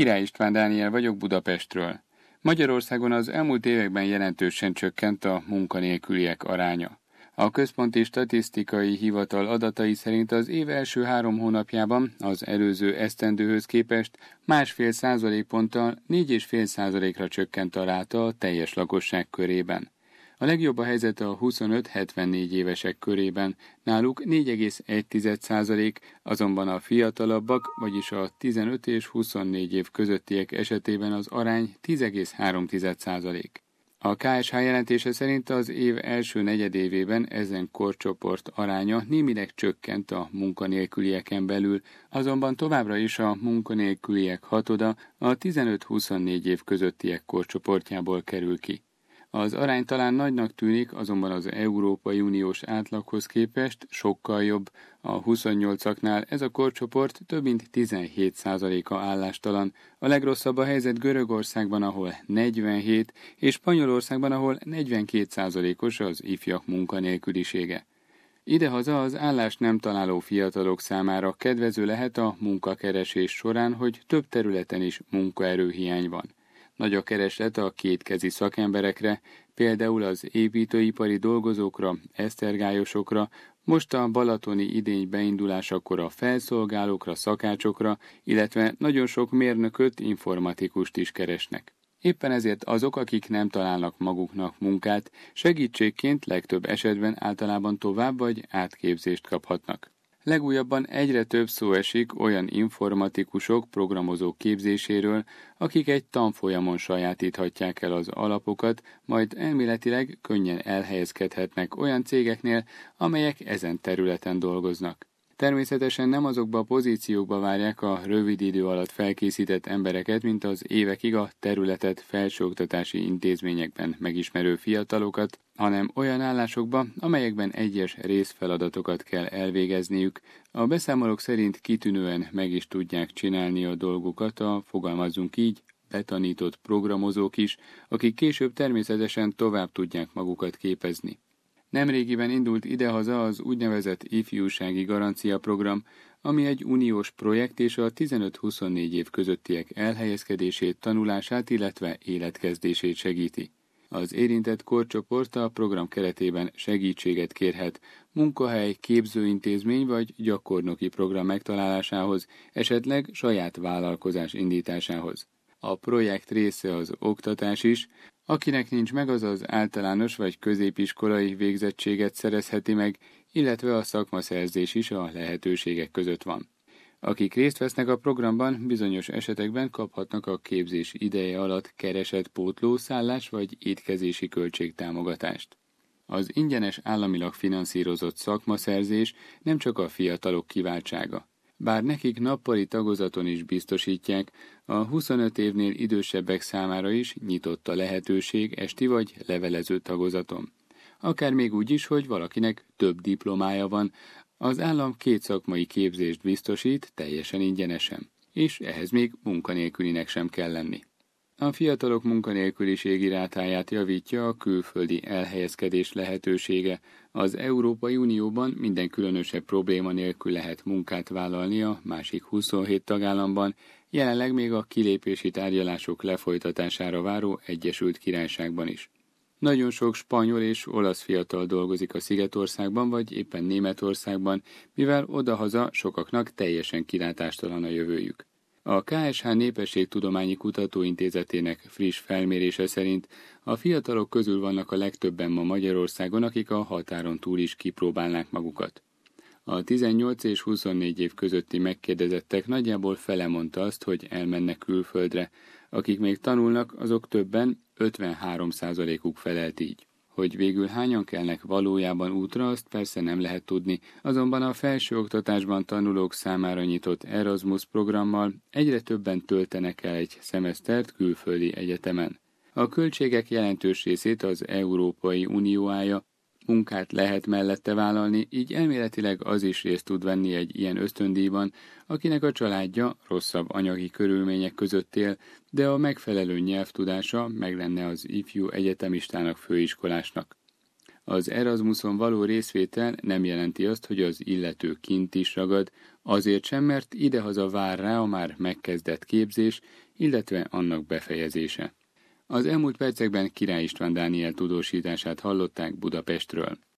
Király István Dániel vagyok Budapestről. Magyarországon az elmúlt években jelentősen csökkent a munkanélküliek aránya. A Központi Statisztikai Hivatal adatai szerint az év első három hónapjában az előző esztendőhöz képest másfél százalékponttal 4,5 százalékra csökkent a ráta a teljes lakosság körében. A legjobb a helyzet a 25-74 évesek körében, náluk 4,1%, azonban a fiatalabbak, vagyis a 15 és 24 év közöttiek esetében az arány 10,3%. A KSH jelentése szerint az év első negyedévében ezen korcsoport aránya némileg csökkent a munkanélkülieken belül, azonban továbbra is a munkanélküliek hatoda a 15-24 év közöttiek korcsoportjából kerül ki. Az arány talán nagynak tűnik, azonban az Európai Uniós átlaghoz képest sokkal jobb. A 28-aknál ez a korcsoport több mint 17%-a állástalan. A legrosszabb a helyzet Görögországban, ahol 47, és Spanyolországban, ahol 42%-os az ifjak munkanélkülisége. Idehaza az állást nem találó fiatalok számára kedvező lehet a munkakeresés során, hogy több területen is munkaerőhiány van. Nagy a kereslet a kétkezi szakemberekre, például az építőipari dolgozókra, esztergályosokra, most a balatoni idény beindulásakor a felszolgálókra, szakácsokra, illetve nagyon sok mérnököt, informatikust is keresnek. Éppen ezért azok, akik nem találnak maguknak munkát, segítségként legtöbb esetben általában tovább vagy átképzést kaphatnak. Legújabban egyre több szó esik olyan informatikusok, programozók képzéséről, akik egy tanfolyamon sajátíthatják el az alapokat, majd elméletileg könnyen elhelyezkedhetnek olyan cégeknél, amelyek ezen területen dolgoznak. Természetesen nem azokba a pozíciókba várják a rövid idő alatt felkészített embereket, mint az évekig a területet felsőoktatási intézményekben megismerő fiatalokat, hanem olyan állásokba, amelyekben egyes részfeladatokat kell elvégezniük. A beszámolók szerint kitűnően meg is tudják csinálni a dolgukat a, fogalmazzunk így, betanított programozók is, akik később természetesen tovább tudják magukat képezni. Nemrégiben indult idehaza az úgynevezett ifjúsági garancia program, ami egy uniós projekt és a 15-24 év közöttiek elhelyezkedését, tanulását, illetve életkezdését segíti. Az érintett korcsoport a program keretében segítséget kérhet munkahely, képzőintézmény vagy gyakornoki program megtalálásához, esetleg saját vállalkozás indításához. A projekt része az oktatás is, Akinek nincs meg, az az általános vagy középiskolai végzettséget szerezheti meg, illetve a szakmaszerzés is a lehetőségek között van. Akik részt vesznek a programban, bizonyos esetekben kaphatnak a képzés ideje alatt keresett pótló, szállás vagy étkezési költségtámogatást. Az ingyenes államilag finanszírozott szakmaszerzés nem csak a fiatalok kiváltsága. Bár nekik nappali tagozaton is biztosítják, a 25 évnél idősebbek számára is nyitott a lehetőség esti vagy levelező tagozaton. Akár még úgy is, hogy valakinek több diplomája van, az állam két szakmai képzést biztosít teljesen ingyenesen, és ehhez még munkanélkülinek sem kell lenni. A fiatalok munkanélküliségi rátáját javítja a külföldi elhelyezkedés lehetősége. Az Európai Unióban minden különösebb probléma nélkül lehet munkát vállalni a másik 27 tagállamban, jelenleg még a kilépési tárgyalások lefolytatására váró Egyesült Királyságban is. Nagyon sok spanyol és olasz fiatal dolgozik a Szigetországban vagy éppen Németországban, mivel odahaza sokaknak teljesen kilátástalan a jövőjük. A KSH Népességtudományi Kutatóintézetének friss felmérése szerint a fiatalok közül vannak a legtöbben ma Magyarországon, akik a határon túl is kipróbálnák magukat. A 18 és 24 év közötti megkérdezettek nagyjából fele mondta azt, hogy elmennek külföldre, akik még tanulnak, azok többen 53%-uk felelt így. Hogy végül hányan kelnek valójában útra, azt persze nem lehet tudni, azonban a felsőoktatásban tanulók számára nyitott Erasmus programmal egyre többen töltenek el egy szemesztert külföldi egyetemen. A költségek jelentős részét az Európai Unió állja, munkát lehet mellette vállalni, így elméletileg az is részt tud venni egy ilyen ösztöndíjban, akinek a családja rosszabb anyagi körülmények között él, de a megfelelő nyelvtudása meg lenne az ifjú egyetemistának főiskolásnak. Az Erasmuson való részvétel nem jelenti azt, hogy az illető kint is ragad, azért sem, mert idehaza vár rá a már megkezdett képzés, illetve annak befejezése. Az elmúlt percekben Király István Dániel tudósítását hallották Budapestről.